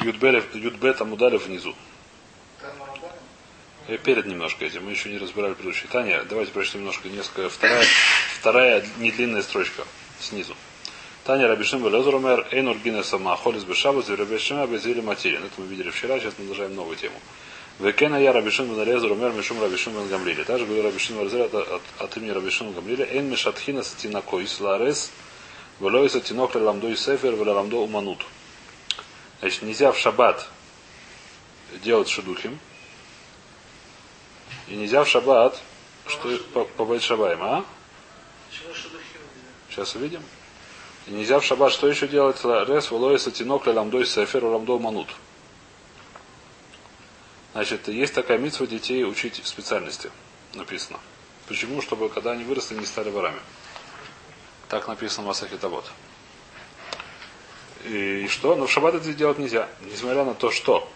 Юдбет Амудалев внизу. И перед немножко этим. Мы еще не разбирали предыдущее читание. Давайте прочтем немножко несколько. Вторая, вторая недлинная строчка снизу. Таня Рабишим Белезурумер, Эйнур Гина Сама, Холис Бешабу, Зеребешима, Безили Материн. Это мы видели вчера, сейчас продолжаем новую тему. Векена я Рабишин Бенарезер умер Мишум Рабишин Бен Гамлили. Также говорю Рабишин Бенарезер от, от, от имени Рабишин Гамлили. Эйн Мишатхина Сатинако Исларес, Велой Сатинок Ламдо и Сефер, Ламдо Уманут. Значит, нельзя в шаббат делать шедухим. И нельзя в шаббат, что по, по Байтшабаем, а? Сейчас увидим. И нельзя в шаббат что еще делать? Рес, Волоиса, Тинок, Ламдой, Сефер, Ламдо, Манут. Значит, есть такая митва детей учить специальности. Написано. Почему? Чтобы когда они выросли, не стали ворами. Так написано в Масахе Табот. И, что? Но в шаббат это делать нельзя. Несмотря на то, что.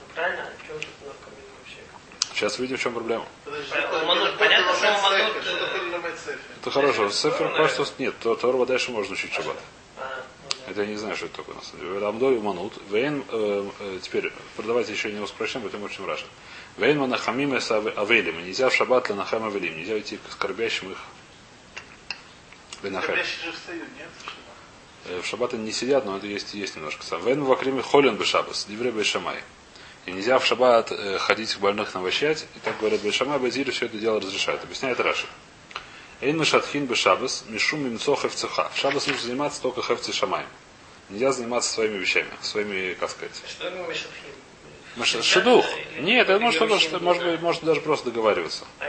Ну, правильно? Сейчас увидим, в чем проблема. Понятно, что манут... Это хорошо. Сефер кажется, нет. То Торва дальше можно учить шаббат. А, ну. Это я не знаю, что это такое на самом деле. Рамдой манут. Вейн, э, э, теперь, продавайте еще не упрощаем, потом очень раша. Вейн манахамим эс авелим. Нельзя в шаббат ланахам авелим. Нельзя идти к скорбящим их. Бенахем. же встают, нет? Э, В шаббат они не сидят, но это есть, есть немножко сам. Вейн вакриме холен бешабас. Дивре бешамай. И нельзя в шаббат э, ходить к больных навощать. И так говорят Бешамай, Базири все это дело разрешает. Объясняет Раши. Эйн мешатхин бешабас, мишум мимцо хевцеха. В шаббас нужно заниматься только хевци шамаем. Нельзя заниматься своими вещами, своими, как сказать. Что? Маш- Шедух. Нет, это может, что, может быть, может даже просто договариваться. А?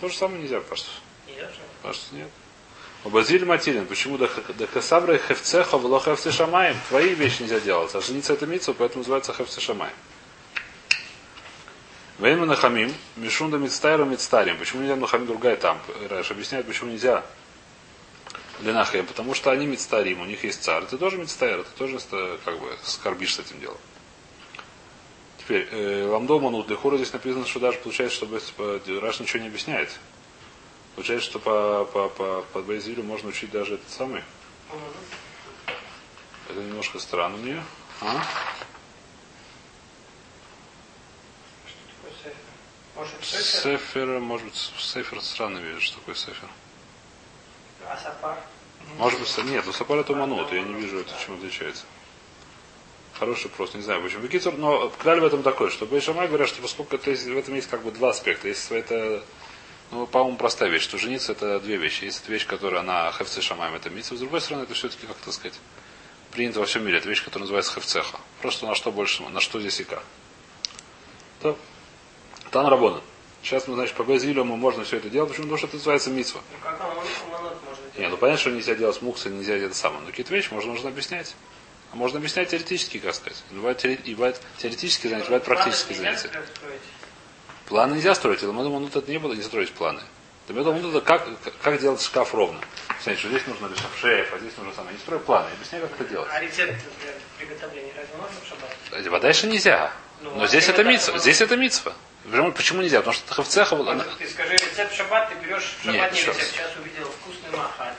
То же самое нельзя, пашто. Нельзя же? Пашто нет. Базиль Матилин, почему до Касабра Хевцеха было Хевце Шамаем? Твои вещи нельзя делать. А жениться это митцва, поэтому называется Хевце Шамаем. Вейма Нахамим, Мишунда Мицтайра Мицтарим. Почему нельзя Нахамим другая там? Раш объясняет, почему нельзя Ленахем. Потому что они Мицтарим, у них есть царь. Ты тоже Мицтайр, ты тоже как бы скорбишь с этим делом. Теперь, э, Ламдо Манут Лехура здесь написано, что даже получается, что э, Раш ничего не объясняет. Получается, что по, по, по, по Байзилю можно учить даже этот самый. Это немножко странно мне. А? Может, Сефер? Сефер, может быть, Сефер странно видишь, что такое Сефер. А Сафар? Может быть, нет, у Сапар это манут, я не вижу, это чем отличается. Хороший вопрос, не знаю почему. Бекицур, но кляль в этом такой, что Бейшамай говорят, что поскольку это в этом есть как бы два аспекта. Есть это, ну, по-моему, простая вещь, что жениться это две вещи. Есть вещь, которая на хевце шамаем, это митцва. С другой стороны, это все-таки, как так сказать, принято во всем мире. Это вещь, которая называется хевцеха. Просто на что больше, на что здесь и как. То, Тан Рабона. Сейчас мы, значит, по мы можно все это делать, почему? Потому что это называется митцва. Ну как Не, ну понятно, что нельзя делать муксы, нельзя делать это самое. Но какие-то вещи можно, нужно объяснять. А можно объяснять теоретически, как сказать. Бывает, теоре- и бывает теоретические занятия, бывают практические занятия. Планы нельзя строить. Ламаду Манут это не было, не строить планы. Ламаду Манут это как, как- как делать шкаф ровно. Смотрите, что здесь нужно лишь шеф, а здесь нужно самое. Не строй планы, объясняй, как это делать. А рецепт, например, приготовления разве можно в шаббат? Дальше нельзя. Ну, Но а здесь это митцва. Здесь это митцва. Почему- Почему нельзя? Потому что хавцеха была... Вот Ты скажи рецепт шаббат, ты берешь в Нет, шаббат не рецепт. Сейчас увидел вкусный маха.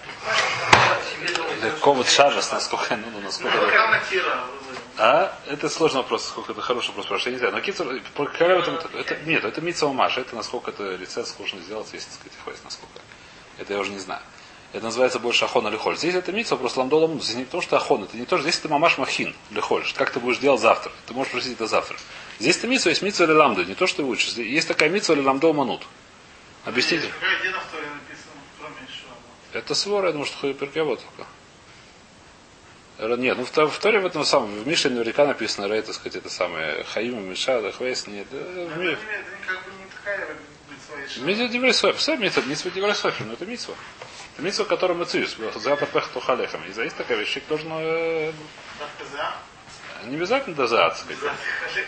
Легко вот шабас, насколько, ну, ну, насколько... Тира. А? Это сложный вопрос, сколько это хороший вопрос, потому что я не знаю. Но кицур, какая в этом, это, нет, это митсова Маша, это насколько это рецепт сложно сделать, если, так сказать, хватит, насколько. Это я уже не знаю. Это называется больше ахон или холь. Здесь это митсва просто ламдола муд. Здесь не потому, что ахон, это не то, что здесь это мамаш махин или холь. Как ты будешь делать завтра? Ты можешь просить это завтра. Здесь это митсва, есть митсва или ламда, не то, что ты учишь. Есть такая митсва или ламдо манут. Объясните. Это свора, я думаю, что хуй перкевод только. Р- Нет, ну в в Торе в этом самом, в Мише наверняка написано, Рей, так сказать, это самое, Хаим, Миша, Хвейс, нет. э, в Это Ми- не- это не как бы не такая митцва Ишуа. Митсва Диврей Все митсва, митсва Диврей Софер, но это митсва. Это митсва, которую мы цюс, Запад Пех Тухалехам. И есть такая вещь, должен, э, за. не обязательно сказать.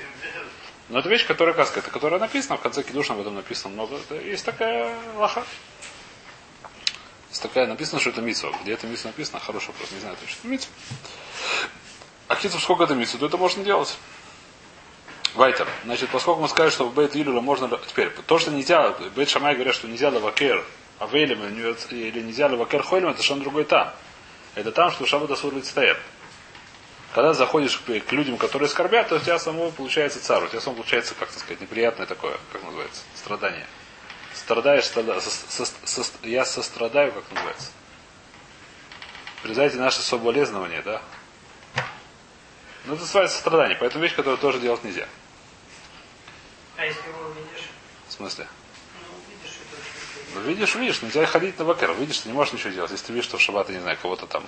Но это вещь, которая, как сказать, которая написана, в конце Кедушна об этом написано много. Есть такая лоха. Такая, написано, что это митсва. Где это митсва написано, хороший вопрос, не знаю точно. Митсва. А китов сколько это митсва, то это можно делать. Вайтер. Значит, поскольку мы сказали, что в Бейт Илюля можно... Теперь, то, что нельзя, Бейт Шамай говорят, что нельзя лавакер авелем или нельзя лавакер хойлем, это совершенно другой там. Это там, что Шаббат Асур Лицтаер. Когда заходишь к людям, которые скорбят, то у тебя самого получается царь. У тебя самого получается, как сказать, неприятное такое, как называется, страдание. Страдаешь, страда, со, со, со, я сострадаю, как называется. Призайте наши соболезнования, да? Ну, это называется страдание, поэтому вещь, которую тоже делать нельзя. А если его видишь? В смысле? Ну, видишь, Ну, видишь, видишь, нельзя ходить на бакер. Видишь, ты не можешь ничего делать. Если ты видишь, что в шаббат, я не знаю, кого-то там,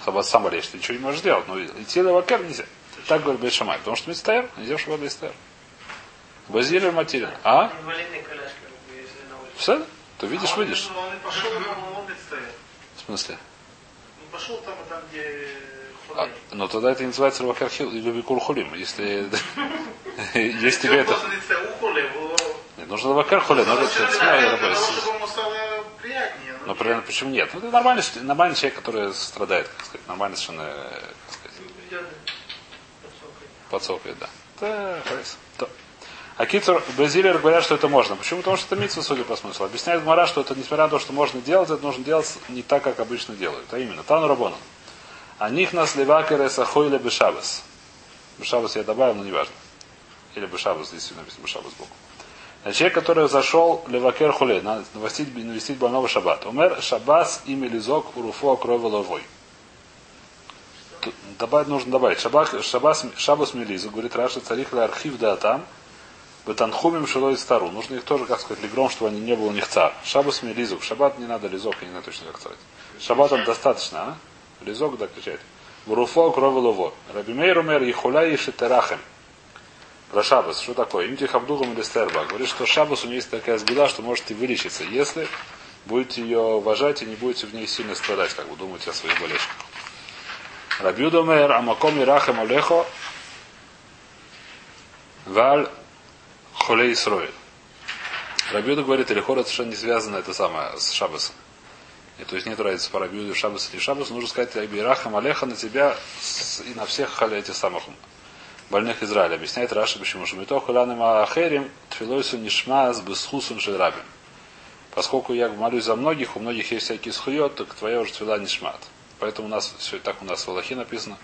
в шаббат сам болеешь, ты ничего не можешь делать. Но идти на бакер нельзя. Так говорит Бейт Шамай. Потому что мистер, нельзя в шаббат мистер. Базилер материн. А? Инвалидная коляска, как бы, если на улице. Все? То видишь, А видишь. Он пошел, но он. В смысле? Не пошел там, там где А, но тогда это не называется Рабакархил или Бикур Хулим. Если, если тебе это... Нет, нужно Рабакар Хулим. Надо Зачем это приятнее. ну, Но примерно почему нет? Ну, это нормальный, нормальный человек, который страдает, как сказать, нормальный совершенно, как сказать, подсокает, да. Да. То. А Китер Бразилия говорят, что это можно. Почему? Потому что это митсва, судя по смыслу. Объясняет Гмара, что это, несмотря на то, что можно делать, это нужно делать не так, как обычно делают. А именно, Тану Рабону. А них нас левакере сахойля бешабас. Бешабас я добавил, но не важно. Или бешабас, здесь написано бешабас сбоку. Значит, человек, который зашел левакер хуле, навестить, навестить больного шаббат. Умер шабас имя лизок уруфо крови ловой. Добавить нужно добавить. Шабас, шабас мелизу, говорит Раши, царих архив да там, бетанхумим шилой стару. Нужно их тоже, как сказать, легром, чтобы они не было у них цар. Шабас мелизук. Шаббат не надо лизок, я не знаю точно, как сказать. Шаббатом достаточно, а? Лизок, да, кричать. Буруфо крови лово. Рабимейр умер ехуля и шитерахем. Про шабас. Что такое? Им тихабдугам или стерба. Говорит, что шабас у нее есть такая сгуда, что можете вылечиться, если будете ее уважать и не будете в ней сильно страдать, как вы думаете о своих болячках. Рабюдомер, Амаком Ирахем Олехо, Валь Холей Исроиль. Рабюда говорит, или хород совершенно не связано это самое с Шабасом. И то есть нет разницы по Рабиуду, Шабас или Шабас. Нужно сказать, Ирахем Алеха на тебя и на всех халя этих самых больных Израиля. Объясняет Раша, почему. Шумито хулянам ахерим тфилойсу нишмаз бесхусун шерабим. Поскольку я молюсь за многих, у многих есть всякие схует, так твоя уже твила нишмат. Поэтому у нас все так у нас в Аллахе написано,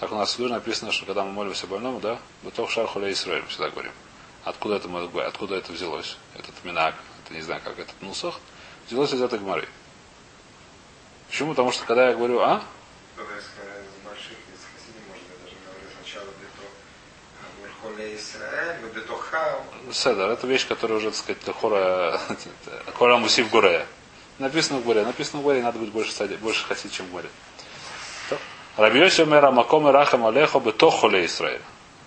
так у нас в Суре написано, что когда мы молимся больному, да, бытох шар хуля Исраиль, мы всегда говорим. Откуда это, откуда это взялось? Этот минак, это не знаю, как этот нусах, взялось из этой гморы. Почему? Потому что когда я говорю, а? Седер, это вещь, которая уже, так сказать, хора, хора мусив горе. Написано в горе, написано в горе, надо быть больше, сади- больше хасид, чем в горе. Рабиоси мера маком и рахам алехо бето холе Исраэль.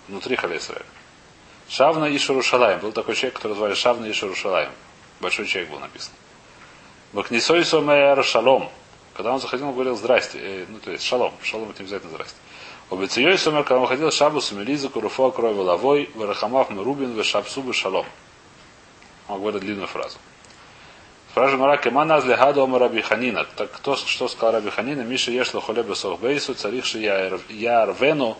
Внутри холе Исраэль. Шавна Ишарушалаем. Был такой человек, который звали Шавна Ишарушалаем. Большой человек был написан. Бакнисой сомер шалом. Когда он заходил, он говорил здрасте. Э, ну, то есть шалом. Шалом это не обязательно здрасте. Обецеей сомер, когда он ходил, шабус мелиза, куруфо, крови лавой, варахамав мирубин, вешапсу, бешалом. Он говорит длинную фразу. Фраза Мара Кема назли хаду ома Раби Ханина. Так кто, что сказал Раби Ханина? Миша ешло холе бесох бейсу, царихши ярвену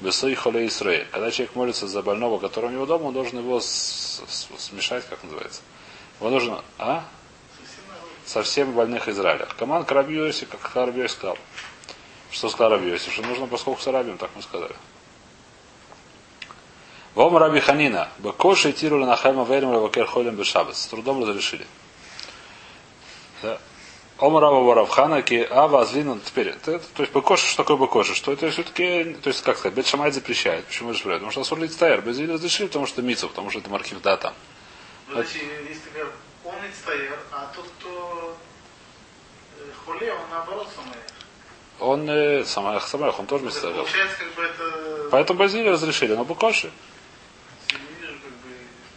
бесой холе Исраэль. Когда человек молится за больного, который у него дома, он должен его смешать, как называется. Его нужно, а? Со всеми больных Израиля. Команд к Раби Йоси, как Йоси сказал. Что сказал Раби Йоси? Что нужно поскольку с Рабием, так мы сказали. Вом Раби Ханина. Бакоши тиру на хайма верим лавакер холем бешабас. С трудом разрешили. Да. Ом Раба Варавхана, ки Ава Азлина, теперь, это, то есть Бакоши, что такое Бакоши? Что это все-таки, то есть, как сказать, Бет Шамай запрещает. Почему запрещает? Потому что Асур Лицтайр, без разрешили, потому что Мицу, потому что это Мархив Дата. Подожди, если говорят, он стоит, а тот, кто э, хуле, он наоборот самый. Он, э, Самах Самах, он тоже Мицтайр. Получается, как бы это... Поэтому Базилия разрешили, но Бакоши. Бы...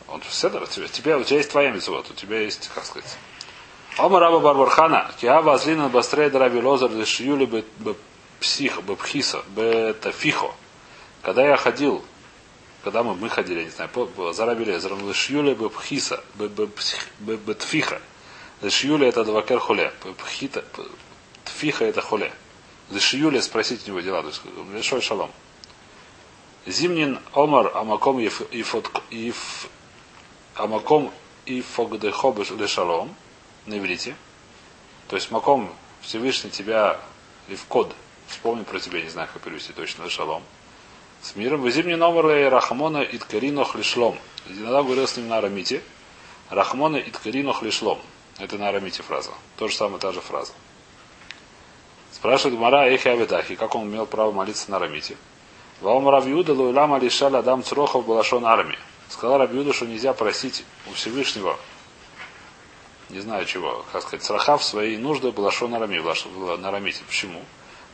Он тебя, тебе, у тебя есть твоя митцвот, у тебя есть, как сказать. Ома Раба Барбархана, Киава Азлина Бастрей Раби Лозар Лешиюли б псих, б пхиса, б тафихо. Когда я ходил, когда мы, мы ходили, я не знаю, за Раби Лезером, Лешиюли б пхиса, б б псих- б б тфиха. Лешиюли это двакер хуле, пхита, тфиха это хуле. Лешиюли спросить у него дела, то есть Лешой шалом. Зимнин Омар Амаком Иф- Иф- Амаком и Фогдехо Лешалом на иврите. То есть Маком Всевышний тебя Ливкод Вспомни про тебя, не знаю, как перевести точно, шалом. С миром. Вы зимний номер Рахмона Иткарино Хлишлом. Иногда говорил с ним на арамите. Рахмона Иткарино Хлишлом. Это на арамите фраза. То же самое, та же фраза. Спрашивает Мара Эхи Авидахи, как он имел право молиться на арамите. Ваум Равиуда Луилама Лишаль Адам Црохов Балашон Армии. Сказал Рабиуда, что нельзя просить у Всевышнего, не знаю чего, как сказать, црахав свои нужды Балашон Арами, на арамите. Почему?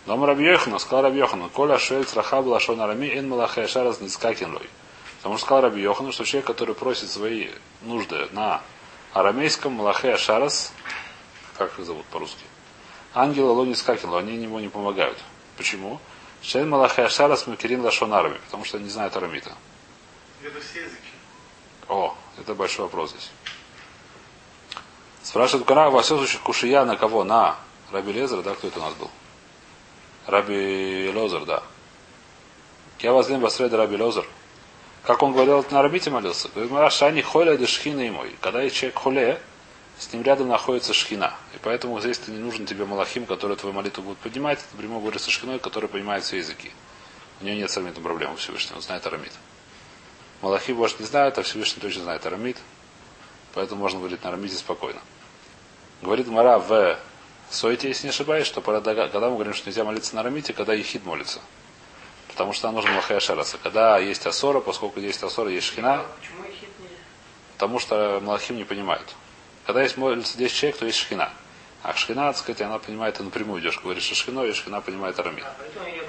Но Рабьехану, сказал Рабьехану, Коля Шель Цраха Балашон Арами, Эн Малаха Шарас Нискакинлой. Потому что сказал Раби Йохану, что человек, который просит свои нужды на арамейском Малахе Ашарас, как их зовут по-русски, ангела Лони Скакинло, они ему не помогают. Почему? Шен Малахе Ашарас Макерин Лашон Арами, потому что они не знают арамита. Это все языки. О, это большой вопрос здесь. Спрашивает Кара, во всем случае, кушия на кого? На Раби Лезер, да, кто это у нас был? Раби Лозер, да. Я возле Басреда Раби Лозер. Как он говорил, на Рабите молился. Говорит, Шани холя де шхина и мой. Когда человек холе, с ним рядом находится шхина. И поэтому здесь ты не нужен тебе малахим, который твою молитву будет поднимать. Это прямо говорит со шхиной, который понимает все языки. У него нет с арамитом проблем у Всевышнего, он знает арамит. Малахи, может, не знают, а Всевышний точно знает арамит. Поэтому можно говорить на арамите спокойно. Говорит Мара в Сойте, если не ошибаюсь, что когда мы говорим, что нельзя молиться на арамите, когда ехид молится. Потому что нам нужен Махая Шараса. Когда есть Асора, поскольку есть Асора, есть Шхина, Почему нельзя? потому что Малахим не понимают. Когда есть молится 10 человек, то есть Шхина. А Шхина, так сказать, она понимает, ты напрямую идешь, говоришь Шхино, и Шхина понимает арамит. А поэтому ее.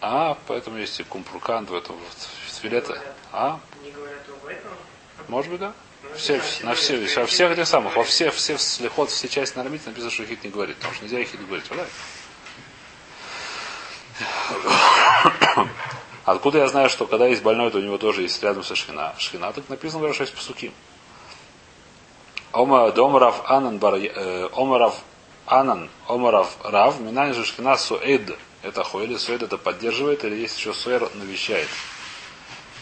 А, поэтому есть и кумпрукант в этом в свилете. А, Не говорят об этом. может быть, да? Все, на все, во всех этих самых, во всех, все слихот, все части на написано, что хит не говорит, потому что нельзя хит говорить, правда? Откуда я знаю, что когда есть больной, то у него тоже есть рядом со шхина? Шхина, так написано, говорю, что есть псуки. Ома домарав анан бар э, омарав анан омарав рав минань же шхина суэд. Это хуэли суэд это поддерживает или есть еще суэр навещает.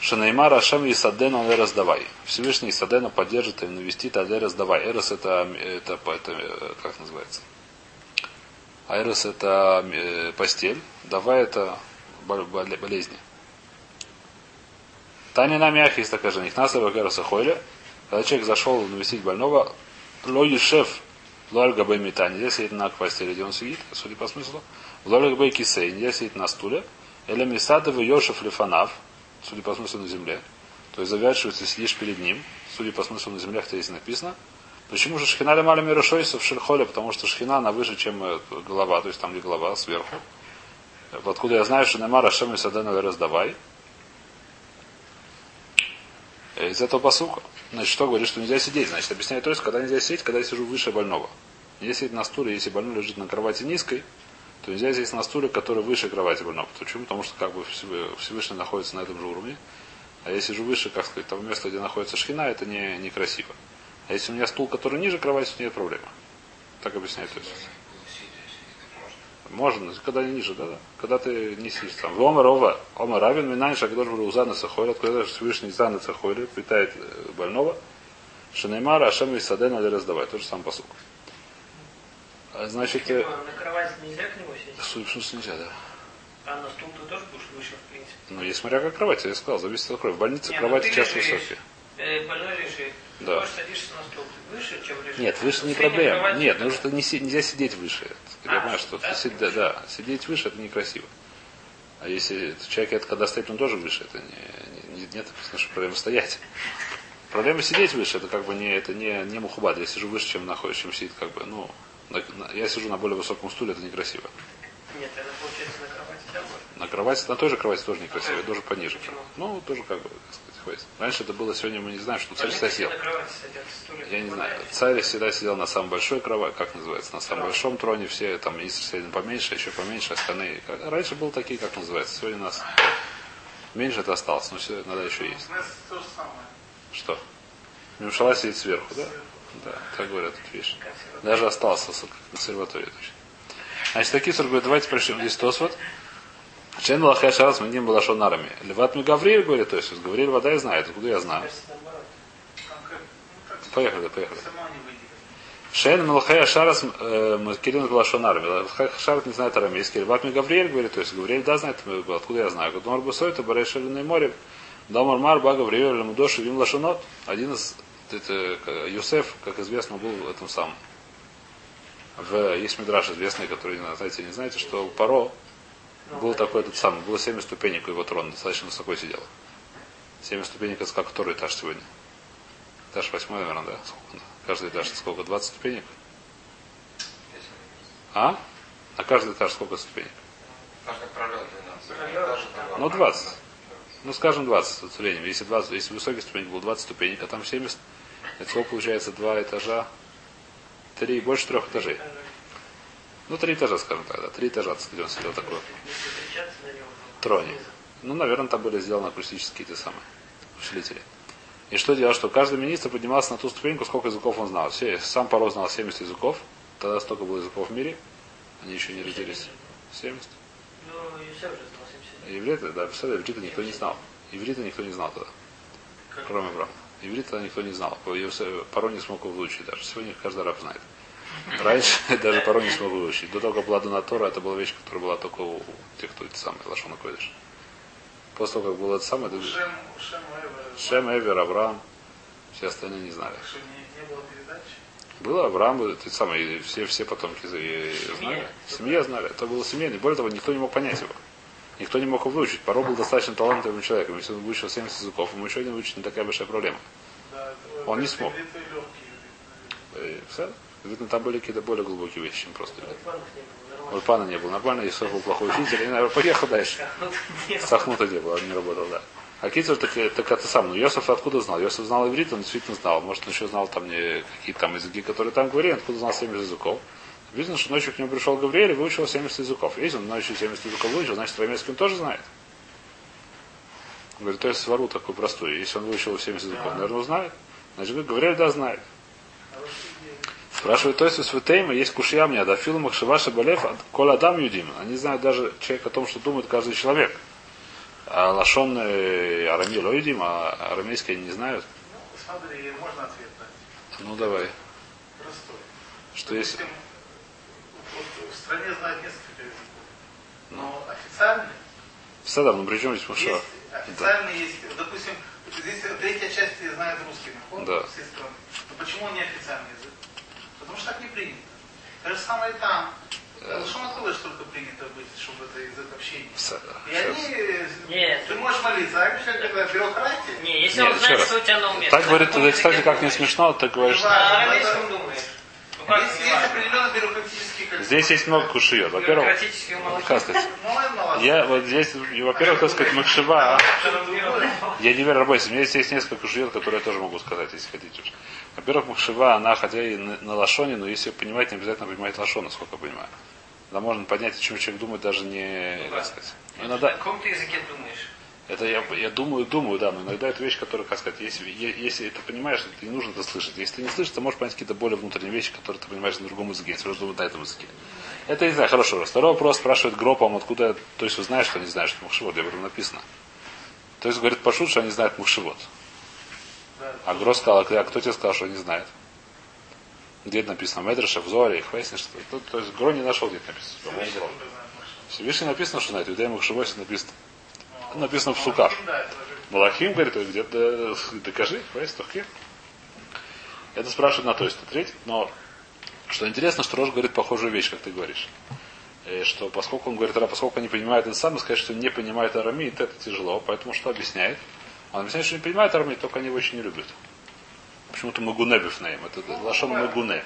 Шанаймар Ашем и Садена он раздавай. Всевышний Садена поддержит и навестит, а раздавай. Эрос это, это, это, как называется? Айрос это э, постель, давай это бол- боле- болезни. Таня на мягкий есть такая же Нихнаса Багараса Хойля. Когда человек зашел навестить больного, Логи шеф Лольга Бэй Митани, нельзя сидеть на постели, где он сидит, судя по смыслу. Лольга Бэй Кисей, нельзя сидеть на стуле. Эля Мисадова Йошев Лифанав, судя по смыслу на земле. То есть завязывается, сидишь перед ним, судя по смыслу на земле, хотя здесь написано. Почему же шхина лемали мирашойса в шельхоле? Потому что шхина она выше, чем э, голова, то есть там, где голова, сверху. Откуда я знаю, что Немар Ашем и Садена раздавай. Э, Из этого посука. Значит, что говорит, что нельзя сидеть? Значит, объясняет то есть, когда нельзя сидеть, когда я сижу выше больного. Нельзя сидеть на стуле, если больной лежит на кровати низкой, то нельзя сидеть на стуле, который выше кровати больного. Почему? Потому что как бы Всевышний находится на этом же уровне. А если сижу выше, как сказать, того места, где находится шхина, это не, некрасиво. А если у меня стул, который ниже кровати, то нет проблемы. Так объясняет то есть. Можно, когда не ниже, да, да. Когда ты не сидишь там. Ома рова, ома равен, минайн шагдош был узана сахойля, когда Всевышний зана сахойля, питает э, больного. Шанеймара, Ашем и Садена или раздавай. Тот же сам посук. А, Значит, э, На кровати нельзя к нему сесть? в смысле нельзя, да. А на стул ты тоже будешь выше, в принципе. Ну, есть смотря как кровать, я сказал, зависит от крови. В больнице Не, ну кровати часто лежишь. высокие. Э, Больной лежит. Да. Ты можешь садишься на стул. Ты выше, чем лежишь? Нет, выше не проблема. кровати Нет, это ну что не нельзя сидеть выше. Я А, понимаю, что да, ты си- да, да, сидеть выше это некрасиво. А если человек это когда стоит, он тоже выше, это не, не- нет наша проблема стоять. Проблема сидеть выше, это как бы не, это не, не мухубад. Я сижу выше, чем находишь, чем сидит, как бы, ну, я сижу на более высоком стуле, это некрасиво. Нет, это получается на кровати да? На кровати, на той же кровати тоже некрасиво, тоже пониже. Почему? Ну, тоже как бы, так сказать, хватит. Раньше это было, сегодня мы не знаем, что царь всегда сидел. садятся, стулья Я не знаю. Царь всегда сидел на самой большой кровати, как называется, на самом Трон. большом троне, все там министр сидели поменьше, еще поменьше, остальные. Раньше был такие, как называется. Сегодня у нас меньше это осталось, но все надо еще есть. Что? Мимшала сидит сверху, да? Да, так говорят, тут видишь. Даже остался с- точно. Значит, такие сорок говорит, давайте прочтем здесь Тосфот. Чен Лахай Шарас Мадим была шонарами. Леват ми Гавриэль говорит, то есть Гавриэль вода и знает, откуда я знаю. Поехали, поехали. сама не выйдет. Шейн Мелхая Шарас Кирин Глашонар. Мелхая Шарас не знает арамейский. Рыбак мне Гавриэль говорит, то есть Гавриэль да знает, откуда я знаю. Думар Бусой, это Барешелиный море. Дамар Мар, Ба Гавриэль, Мудоши, Вим Лашонот. Один из это, Юсеф, как известно, был этим самым. В, есть мидраж известный, который, знаете, не знаете, что у Паро был такой этот самый, было 7 ступенек у его трона, достаточно высоко сидел. 7 ступенек, это как второй этаж сегодня. Этаж восьмой, наверное, да? Сколько? Каждый этаж сколько? 20 ступенек? А? На каждый этаж сколько ступенек? Каждый пролет 12. Ну, 20. Ну, скажем, 20 ступенек. Если, 20, если высокий ступенек был 20 ступенек, а там 70, сколько получается? Два этажа, три, больше трех этажей. Ну, три этажа, скажем так, да. Три этажа, где он сидел такой. Троне. Ну, наверное, там были сделаны акустические те самые усилители. И что делал, что каждый министр поднимался на ту ступеньку, сколько языков он знал. Все, сам Паро знал 70 языков. Тогда столько было языков в мире. Они еще не родились. 70. Ну, Юсеф же знал 70. Иврита, да, иврита никто не знал. Иврита никто не знал тогда, кроме Авраама. Иврита тогда никто не знал. По Иосиф- Паро не смог его выучить даже. Сегодня каждый раб знает. Раньше даже Паро не смог выучить. До того, как была Донатора, это была вещь, которая была только у тех, кто это самый Лашона Койдыш. После того, как было это самое, это Шем, Шем Эвер. Авраам, все остальные не знали. Не, было Авраам, самое, и все, все потомки знали. Семья знали. Это было семейный. Более того, никто не мог понять его. Никто не мог его выучить. Паро был достаточно талантливым человеком. Если он выучил 70 языков, ему еще один выучить не такая большая проблема. Да, Он не смог. И все. Видно, там были какие-то более глубокие вещи, чем просто. Планов не было, нормально. Ульпана не был плохой учитель, и, наверное, поехал дальше. Сахнута не было, он не работал, да. А Китер так, так это сам. Ну, Йосиф откуда знал? Йосиф знал иврит, он действительно знал. Может, он еще знал там не какие-то там языки, которые там говорили, откуда знал 70 языков. Видно, что ночью к нему пришел Гавриэль и выучил 70 языков. Если он ночью 70 языков выучил, значит, арамейский он тоже знает. Говорит, то есть свару такой простой. Если он выучил 70 языков, наверное, знает. Значит, Гавриэль, да, знает. Спрашивает, то есть у Святейма есть кушья мне, да филм Махшиваша Балев, Кол Адам Юдим. Они знают даже человек о том, что думает каждый человек. А лашон арами лоидим, а арамейский они не знают. Ну, смотри, можно ответ дать. Ну давай. Простой. Что есть? Вот в стране знают несколько языков. Но официально Садам, ну при чем здесь есть, официально есть, допустим, здесь третья часть знает русский, нахон, Да. все страны. Но почему он не официальный язык? Потому что так не принято. То же самое и там. Э. Что откуда только принято быть, чтобы это язык общения. И Сейчас. они, э, Нет. ты можешь молиться, а вообще, когда бюрократия, Не, если Нет, он знает, раз. что у тебя на уме. Так говорит, кстати, как не смешно, ты говоришь, Да. На арамейском думаешь. Ну как есть, бюрократический как здесь есть много кушиет. Во-первых, сказать, Ну, молодец. я вот здесь, во-первых, так сказать, Махшива, Другое. Я не верю работе. У меня здесь есть несколько шует, которые я тоже могу сказать, если хотите. Во-первых, Махшива, она хотя и на, на лашоне, но если понимать, не обязательно понимать лашон, насколько я понимаю. Да можно понять, о чем человек думает, даже не, как сказать. На Иногда, каком ты языке думаешь? Это я, я думаю, думаю, да, но иногда это вещь, которая, как сказать, если, если ты понимаешь, то не нужно это слышать. Если ты не слышишь, ты можешь понять какие-то более внутренние вещи, которые ты понимаешь на другом языке, если думать на этом языке. Это, не знаю, хорошо. Второй вопрос спрашивает Гропом, откуда, то есть вы знаете, что они знают, что где об этом написано. То есть говорит Пашут, что они знают Махшивот. Да. А Гро сказал, а кто- тебе сказал, что не знает? Где это написано? Медраша, в Зоре, Хвейсне, что то, то есть Гро не нашел, где это написано. Всевышний написано, что знает. В Иудея Махшивосе написано. Написано в Суках. Малахим говорит, где-то докажи, Хвейс, Тухим. Это спрашивает на то есть треть, но что интересно, что Рош говорит похожую вещь, как ты говоришь. Э, Что поскольку он говорит, «Ра, поскольку они понимают это сам, сказать, что не понимает арамит, это тяжело. Поэтому что объясняет? Он объясняет, что не понимает арамит, только они его очень не любят. Почему-то Магуне бифнаем. Это лашон Магуне.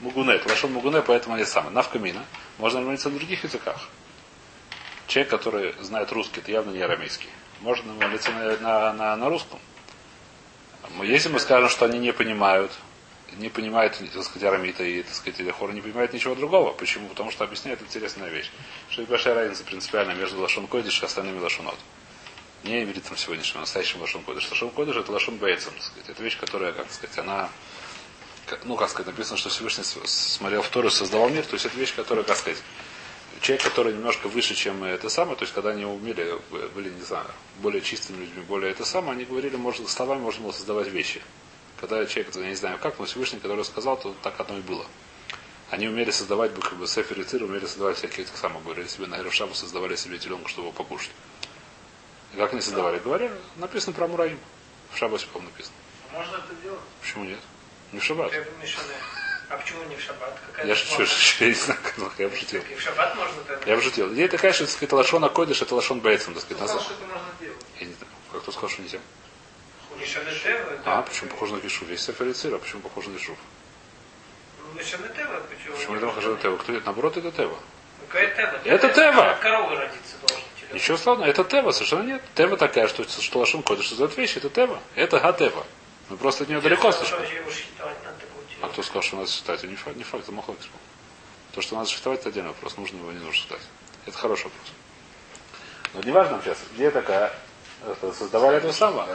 Магуне, это лашон Магуне, поэтому они самые. Навкамина. Можно молиться на других языках. Человек, который знает русский, это явно не арамейский. Можно молиться на, на, на, на русском. Если мы скажем, что они не понимают, не понимают, так сказать, арамита и, так сказать, или хора, не понимают ничего другого. Почему? Потому что объясняет интересная вещь. Что есть большая разница принципиально между лашон койдыш и остальными лашонот. Не ивритом сегодняшним, настоящим лашон койдыш. Лашон койдыш это лашон бейцем, так сказать. Это вещь, которая, как сказать, она ну, как сказать, написано, что Всевышний смотрел в Тору создавал мир, то есть это вещь, которая, как сказать, человек, который немножко выше, чем это самое, то есть когда они умели, были, не знаю, более чистыми людьми, более это самое, они говорили, может, словами можно было создавать вещи, Когда человек, я не знаю как, но Всевышний, который сказал, то так оно и было. Они умели создавать, как бы, Сефер и Цир, умели создавать всякие, так самое, говорили себе, на Шабу создавали себе теленку, чтобы его покушать. И как они создавали? Говорили, написано про Мураим. В Шабасе, по написано. Можно это делать? Почему нет? Не в Шаббат. А почему не в шаббат? Какая Я шучу, я не знаю, как я пошутил. И в шаббат можно тогда? Я пошутил. Идея такая, что, так сказать, лашон акодиш, это лашон бейцем, так сказать, Кто сказал, что это можно делать? Я не знаю, как кто сказал, что нельзя. А, почему похоже на Кишув? Есть Сефер и Цир, а почему похоже на Кишув? Ну, почему? Почему это похоже на Тева? Кто это? Наоборот, это Тева. Ну, Какая Тева? Это Тева! От коровы родиться телёнок. Ничего странного, это Тева, совершенно нет. Тева такая, что, что лашон кодиш создает вещи, это Тева. Это Га-Тева. Мы просто от нее далеко Что А кто сказал, что надо считать? Это не факт, не факт, это Махлокис был. То, что надо считать, это отдельный вопрос. Нужно его, не нужно считать. Это хороший вопрос. Но не важно сейчас, где такая, это, создавали этого самого.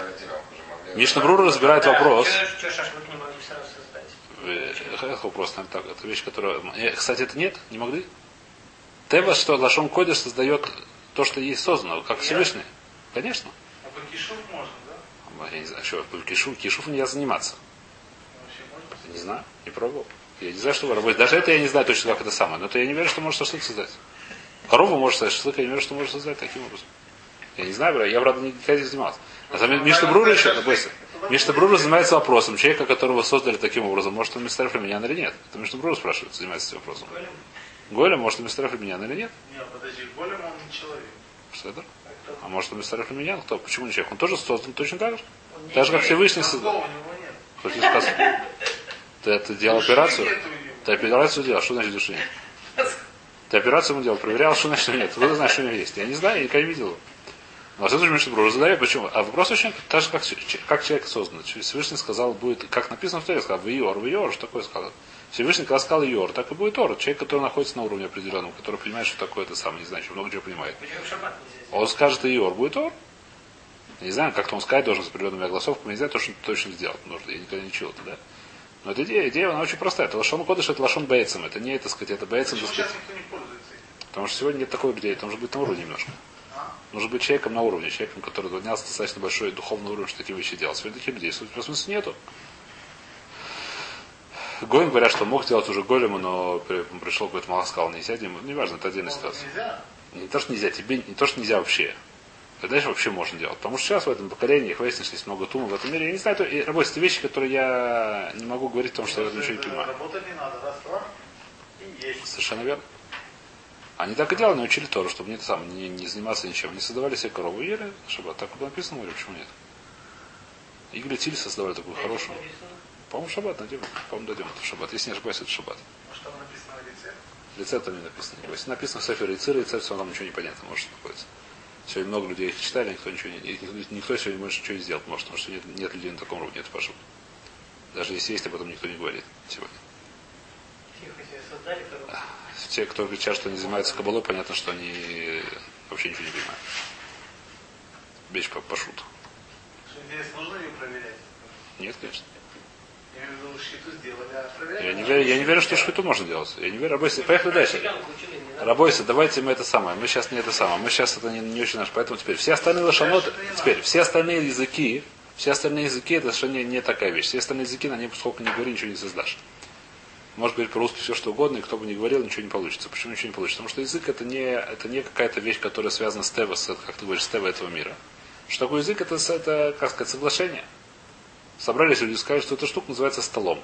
Мишна Брура разбирает вопрос. Что шашлык не могли сразу создать? Э, вопрос, наверное, так. Это вещь, которая... Э, Кстати, это нет, не могли. Тева, что Лашон Кодиш создает то, что есть создано, как Всевышний. Конечно. А по кишув можно, да? А Я не знаю, что, кишу, кишув нельзя заниматься. Не знаю, не пробовал. Я не знаю, что вы работаете. Даже это я не знаю точно, как это самое. Но это я не верю, что может шашлык создать. Корову может создать, шашлык я не верю, что может создать таким образом. Я не знаю, я, правда, никогда не занимался. А там Мишна Брура еще, бойся. Мишна Брура занимается вопросом, человека, которого создали таким образом, может он мистер меня или нет. Это Мишна Брура спрашивает, занимается этим вопросом. Голем? Может он мистер меня или нет? Нет, подожди, голем он не человек. Что это? А? А может он мистер меня? Кто? Почему не человек? Он тоже создан точно так же. Он Так же, как. Всевышний создал. Кто тебе сказал? Ты это делал Души операцию? Ты операцию делал? Что значит души нет? Ты операцию ему делал, проверял, что значит нет. Вы знаете, что у него есть. Я не знаю, я никогда не видел. его. Но случае, Мишна Брура задает, почему. А вопрос очень, так же, как, как человек создан. Всевышний сказал, будет, как написано в Торе, сказал, в Иор, в Иор, что такое сказал? Всевышний, когда сказал Иор, так и будет Ор. Человек, который находится на уровне определенном, который понимает, что такое это самое, не знаю, что много чего понимает. Он скажет Иор, будет Ор. Не знаю, как-то он сказать должен с определенными огласовками, не знаю, точно, точно сделать нужно. Я никогда не чил это, да? Но эта идея, идея, она очень простая. Это лашон кодыш, это лашон бейцем. Это не, это сказать, это бейцем, так сказать. не? Потому что сегодня нет такой людей, это нужно быть на уровне немножко. А? Нужно быть человеком на уровне, человеком, который поднялся достаточно большой духовный уровень, что такие вещи делать. Сегодня таких людей, в смысле, нету. Гоем говорят, что мог делать уже голему, но при- пришел какой-то малый сказал, нельзя, ему, неважно, это отдельная Может, ситуация. Не то, что нельзя, тебе не то, что нельзя вообще. А дальше вообще можно делать. Потому что сейчас в этом поколении их выяснилось, что есть много тума в этом мире. Я не знаю, то, и, работают это вещи, которые я не могу говорить, потому что я ничего не понимаю. Работать не надо. Совершенно верно. Они так и делали, но учили Тору, чтобы не, самое, не, не заниматься ничем. Не создавали себе корову ели шаббат. Так было написано, говорю, почему нет? Игорь Тиль создавали такую хорошую. Написано. По-моему, шаббат найдем. По-моему, дойдем это в шаббат. Если не ошибаюсь, это шаббат. Может, там написано на лице? Рецепт там не написано. Если написано в Сефере и Цира, рецепт, все там ничего не понятно, может находится. Сегодня много людей их читали, никто ничего не, никто, сегодня может ничего не сделать, может, потому что нет, нет людей на таком уровне, это пошел. Даже если есть, об этом никто не говорит сегодня. Корову. Те, кто кричат, что они занимаются кабалой, понятно, что они вообще ничего не понимают. Бечь по пошут. Что здесь нужно ее проверять? Нет, конечно. Я сделали, а? Я не верю, я не верю, что шхиту можно делать. Я не верю. Рабойся, поехали дальше. Рабойся, давайте мы это самое. Мы сейчас не это самое. Мы сейчас это не, не очень наш. Поэтому теперь все остальные лошаноты, теперь все остальные языки, все остальные языки это совершенно не, не такая вещь. Все остальные языки, на них сколько не говори, ничего не создашь. Можешь говорить по-русски все что угодно, и кто бы ни говорил, ничего не получится. Почему ничего не получится? Потому что язык это не, это не какая-то вещь, которая связана с тева, с, как ты говоришь, с тева этого мира. Что такое язык? Это, это как сказать, соглашение. Собрались люди, сказали, что эта штука называется столом.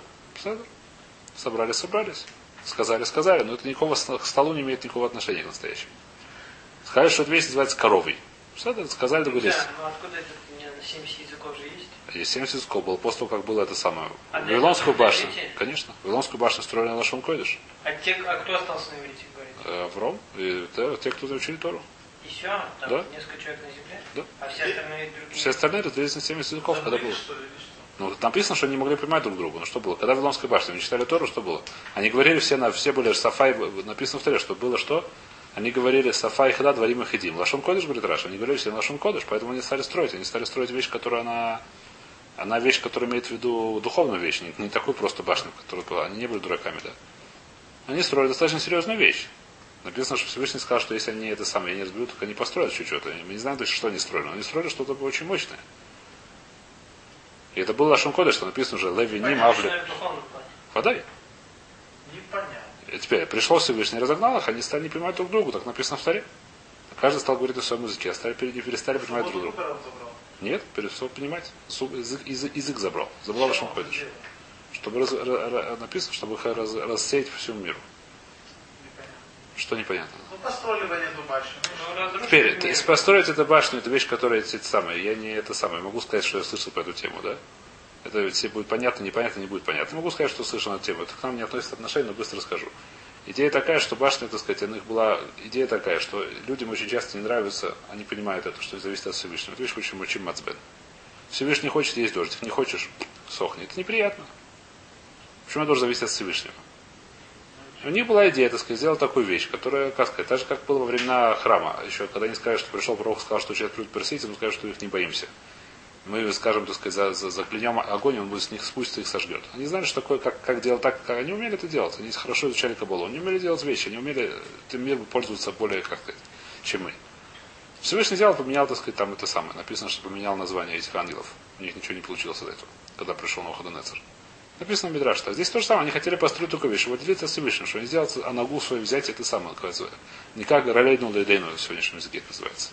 Собрались, собрались. Сказали, сказали, но это никакого к столу не имеет никакого отношения к настоящему. Сказали, что эта вещь называется коровой. Сказали, договорились. Да, ну откуда это у меня на 70 языков же есть? Есть 70 языков было после того, как было это самое. А Вавилонскую башню. Конечно. Вавилонскую башню строили на Лашон Койдыш. А, те, а кто остался на иврите говорить? Э, Авром. И те, те, кто учили Тору. И все? Там Да. несколько человек на земле? Да. А все остальные другие? Все остальные разделились на 70 языков, когда было. что? Ну, написано, что они не могли понимать друг друга. Ну, что было? Когда в Вавилонской башне они читали Тору, что было? Они говорили все, на, все были Сафай, написано в Торе, что было что? Они говорили Сафай Хада, Дварим и Хидим. Лашон Кодыш, говорит Раш. Они говорили все Лашон Кодыш, поэтому они стали строить. Они стали строить вещь, которая она, она вещь, которая имеет в виду духовную вещь, не такую просто башню, которая была. Они не были дураками, да. Они строили достаточно серьезную вещь. Написано, что Всевышний сказал, что если они это самое не разберут, так они построят еще что-то. Мы не знаем точно, что они строили, но они строили что-то очень мощное. И это был Лашон Кодыш, что написано уже Леви Ним Авли. Подай. Непонятно. Теперь пришел Всевышний, разогнал их, они стали не понимать друг друга, так написано в Таре. Каждый стал говорить о своем языке, а стали пере- перестали понимать друг друга. Нет, перестал понимать. Язык, язык, язык забрал. Забрал Лашон Кодыш. Чтобы раз- ра- ра- написано, чтобы их раз- рассеять по всему миру. Что непонятно. Ну, построили бы эту башню. Ну, Ну, Теперь, мир. то есть построить эту башню, это вещь, которая эти самые. Я не это самое. Могу сказать, что я слышал по эту тему, да? Это ведь все будет понятно, непонятно, не будет понятно. Могу сказать, что слышал на эту тему. Это к нам не относится отношения, но быстро расскажу. Идея такая, что башня, так сказать, у них была идея такая, что людям очень часто не нравится, они понимают это, что зависит от Всевышнего. Это вещь очень очень мацбен. Всевышний хочет есть дождик, не хочешь, сохнет. Это неприятно. Почему я должен зависеть от Всевышнего? У них была идея, так сказать, сделать такую вещь, которая, как сказать, так же, как было во времена храма. Еще когда они сказали, что пришел пророк, сказал, что человек придут персийцы, мы скажем, что их не боимся. Мы скажем, так сказать, за, за, заклянем огонь, он будет с них спуститься и их сожгет. Они знали, что такое, как, как делать так, как они умели это делать. Они хорошо изучали кабалу. Они умели делать вещи, они умели этим миром пользоваться более, как сказать, чем мы. Всевышний сделал, поменял, так сказать, там это самое. Написано, что поменял название этих ангелов. У них ничего не получилось от этого, когда пришел на Навуходонецер. Написано в Мидраш, что здесь то же самое. Они хотели построить только вещь. Вот делиться с Всевышним, что они сделают, а ногу свою взять, это самое, называется. Не как Ролейну Лейдейну в сегодняшнем языке это называется.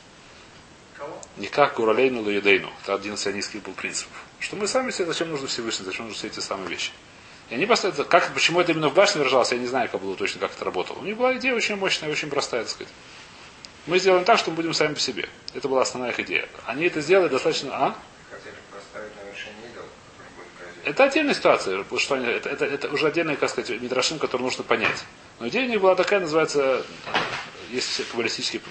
Кого? Не как Уралейну Лейдейну. Это один из сионистских был принципов. Что мы сами себе, зачем нужно Всевышний, зачем нужны все эти самые вещи. И они поставили, как, почему это именно в башне выражалось, я не знаю, как было точно, как это работало. У них была идея очень мощная, очень простая, так сказать. Мы сделаем так, что мы будем сами по себе. Это была основная их идея. Они это сделали достаточно... А? Хотели поставить на вершине идол, который будет казнить. Это отдельная ситуация, что они, это, это, это уже отдельный, как сказать, мидрашин, который нужно понять. Но идея у них была такая, называется, есть все каббалистические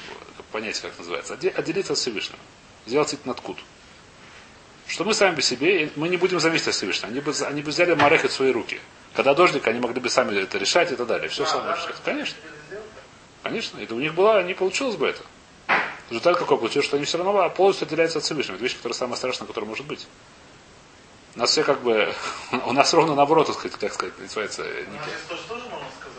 понятия, как называется, отде- отделиться от Всевышнего. Сделать это надкут. Что мы сами по себе, мы не будем зависеть от Всевышнего. Они бы, они бы взяли Марехет в свои руки. Когда дождик, они могли бы сами это решать и так далее. Все А, сами да, решать. да, Конечно. Конечно. Это у них было, не получилось бы это. Результат какой получился, что они все равно полностью отделяются от Всевышнего. Это вещь, которая самая страшная, которая может быть. У нас все как бы, у нас ровно наоборот, так сказать, как сказать, называется, сказать.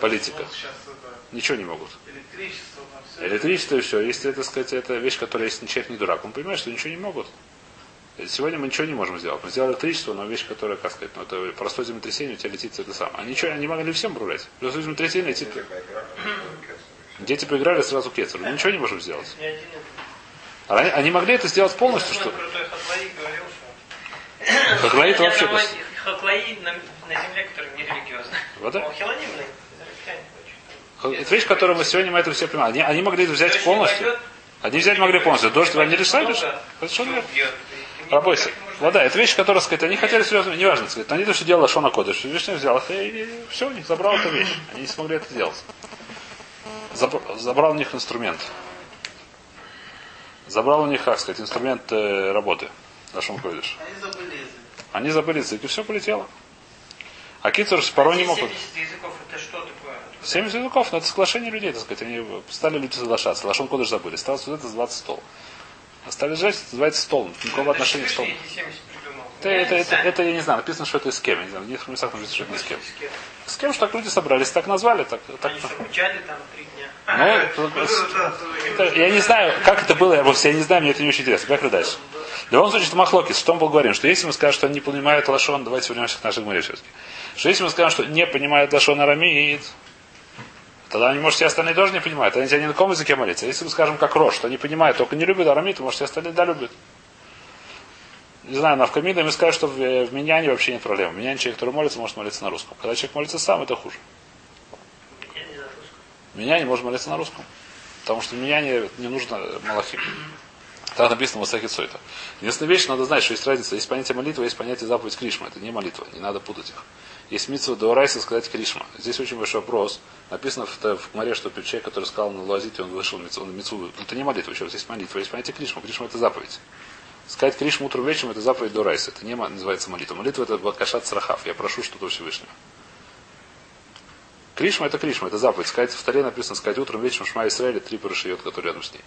Политика. Вот сейчас это ничего не могут. электричество. Электричество и все. Если это, сказать, это вещь, которая, если человек не дурак, он понимает, что ничего не могут. Сегодня мы ничего не можем сделать. Мы сделали электричество, но вещь, которая, как сказать, ну, это простое землетрясение, у тебя летит это самое. Они ничего, они могли всем управлять. Простое землетрясение летит. Дети поиграли, поиграли сразу кецер. Мы ничего не можем сделать. А Они, они могли это сделать полностью, что крутой Это вообще Хатлаи на, на земле, которая не религиозна. Хилонимный, израильтяне очень. Это вещь, которую мы сегодня мы это все понимаем. Они, они могли это взять Дождь полностью. Они взять могли полностью. Дождь решали. много, что- Совершенно верно. И Рабойся. не можно- Вода, это вещь, которая, сказать, они хотели серьезно, неважно, сказать, они то, что делали Шона Кодыш, Всевышний взял их и, все, у них забрал эту вещь. Они не смогли это сделать. Забр- забрал у них инструмент. Забрал у них, как сказать, инструмент э, работы. Шон Кодыш. Они забыли язык. Они забыли язык, и все полетело. А Кицур порой не могут. 70 языков, это что такое? 70 языков, но это соглашение людей, так сказать. Они стали люди соглашаться. Лашон Кодыш забыли. Стал вот это называться стол. А стали жать, это называется стол. Никакого отношения к столу. Всевышний эти 70 придумал. Это, это, не это, это я не знаю. Написано, что это с кем. Я не знаю. В местах написано, что это не с кем. С кем? Что так люди собрались, так назвали, так. так. Они что, кучали там три дня? Ну, это- это- я не знаю, как это было, я просто я не знаю, мне это не очень интересно. Поехали дальше. В любом случае, это Махлокис. Что мы говорим? Что если мы скажем, что они не понимают Лашон, давайте вернемся к нашей гморе все-таки. Что если мы скажем, что не понимают Лашон Арамид, тогда они, может, все остальные тоже не понимают. Они тебя ни на каком языке молятся. Если мы скажем, как Рош, что они понимают, только не любят Арамид, то, может, все остальные да любят. Не знаю, на Авкамида мы скажем, что в, э, в Миньяне вообще нет проблем. В Миньяне человек, который молится, может молиться на русском. Когда человек молится сам, это хуже. Я не знаю, русском. Меня не может молиться на русском. Потому что меня не, не нужно малахим. Так написано в Масахе Сойта. Единственная вещь, надо знать, что есть разница. Есть понятие молитвы, есть понятие заповедь Кришма. Это не молитва, не надо путать их. Есть митсва Деорайса сказать Кришма. Здесь очень большой вопрос. Написано в, в море, что человек, который сказал на Луазите, он вышел он митцву. Это не молитва, еще есть молитва. Есть понятие Кришма. Кришма это заповедь. Сказать Кришму утром вечером это заповедь Дорайса. Это не называется молитва. Молитва это Бакашат Срахав. Я прошу что-то Всевышнего. Кришма это Кришма, это заповедь. Сказать в таре написано сказать утром, вечером Шма Исраиля, три парашиот, которые рядом с ней.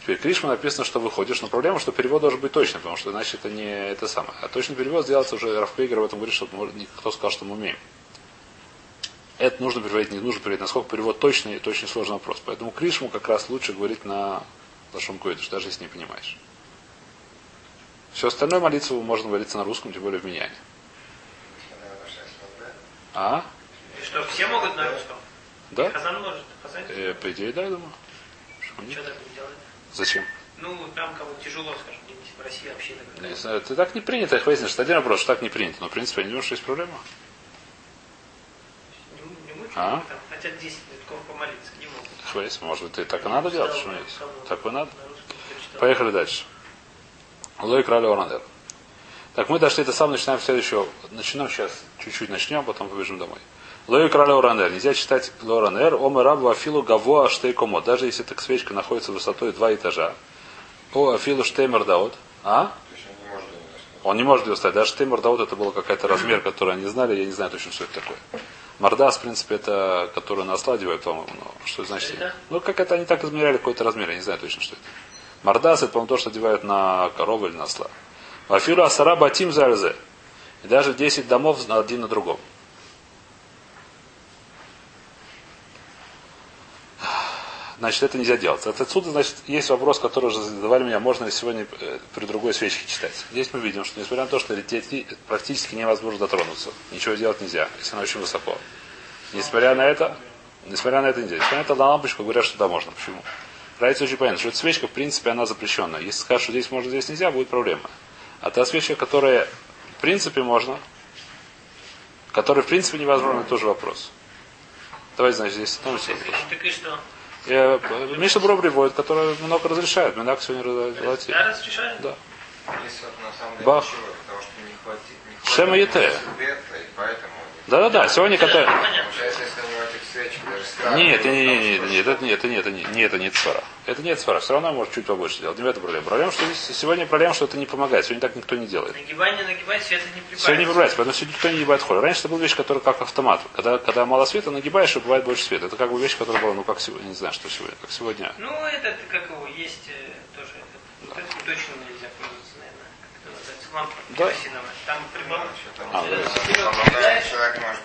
Теперь Кришма написано, что выходишь, но проблема, что перевод должен быть точный, потому что иначе это не это самое. А точный перевод сделается уже Рафпейгер об этом говорит, что никто сказал, что мы умеем. Это нужно переводить, не нужно переводить. Насколько перевод точный, это очень сложный вопрос. Поэтому Кришму как раз лучше говорить на Лашон Койдыш, даже если не понимаешь. Все остальное молитву можно молиться на русском, тем более в Миньяне. А? И что, все могут на русском? Да? Хазан может. Хазан? Э, по идее, да, я думаю. Что так не делает? Зачем? Ну, там кому тяжело, скажем, в России община Не какая-то. знаю, это так не принято, их выяснишь. Это один вопрос, что так не принято. Но, в принципе, я не думаю, что есть проблема. Не, не могут А? там, хотят 10 литков помолиться, не могут. Выяснить. Может, и так и надо делать, что нет. Так и надо. Поехали дальше. Лой крали Оранер. Так, мы дошли до самого, начинаем следующего. Начнем сейчас, чуть-чуть начнем, потом побежим домой. Лой крали Оранер. Нельзя читать Лоранер. Оме рабу афилу гаво аштей комо. Даже если так свечка находится высотой два этажа. О афилу штеймер даот. А? Он не может ее ставить. Даже штеймер даот это был какой-то размер, который они знали. Я не знаю точно, что это такое. Мордас, в принципе, это, который на осла одевают, по-моему. Что это значит? Это? Ну, как это они так измеряли какой-то размер, я не знаю точно, что это. Мордас, это, по-моему, то, что одевают на корову или на осла. Афиру асара батим зальзе. И даже 10 домов один на другом. Значит, это нельзя делать. Это отсюда, значит, есть вопрос, который уже задавали меня, можно ли сегодня э, при другой свечке читать. Здесь мы видим, что несмотря на то, что лететь практически невозможно дотронуться, ничего делать нельзя, если она очень высоко. Несмотря на это, несмотря на это нельзя. Несмотря на это, на лампочку говорят, что да, можно. Почему? Разница очень понятна, что эта свечка, в принципе, она запрещенная. Если скажешь, что здесь можно, здесь нельзя, будет проблема. А та свечка, которая, в принципе, можно, которая, в принципе, невозможно, тоже вопрос. Давайте, значит, здесь остановимся. Так и что? Я, Миша Бро приводит, который много разрешает. Минак сегодня разрешает. Да, разрешаю? Да. Здесь вот на самом деле Бах. ничего, потому что не хватит. Не Шема Ете. Да-да-да, сегодня который... Нет, то не, не, там не, что-то- не, это не, это не, это не, не, это не цвара. Это не цвара. Все равно может чуть побольше делать. Не в этом проблема. Проблема, что сегодня проблема, что это не помогает. Сегодня так никто не делает. Нагибай, не нагибай, света не прибавится. Сегодня не прибавляется, поэтому сегодня никто не ебает холь. Раньше это была вещь, которая как автомат. Когда, когда мало света, нагибаешь, и бывает больше света. Это как бы вещь, которая была, ну как сегодня, не знаю, что сегодня, как сегодня. Ну, этот, как его, есть э, тоже, вот этим точно нельзя пользоваться, наверное, как это называется, лампа Да. керосиновая. Там прибавка. Что там, А, да. Человек может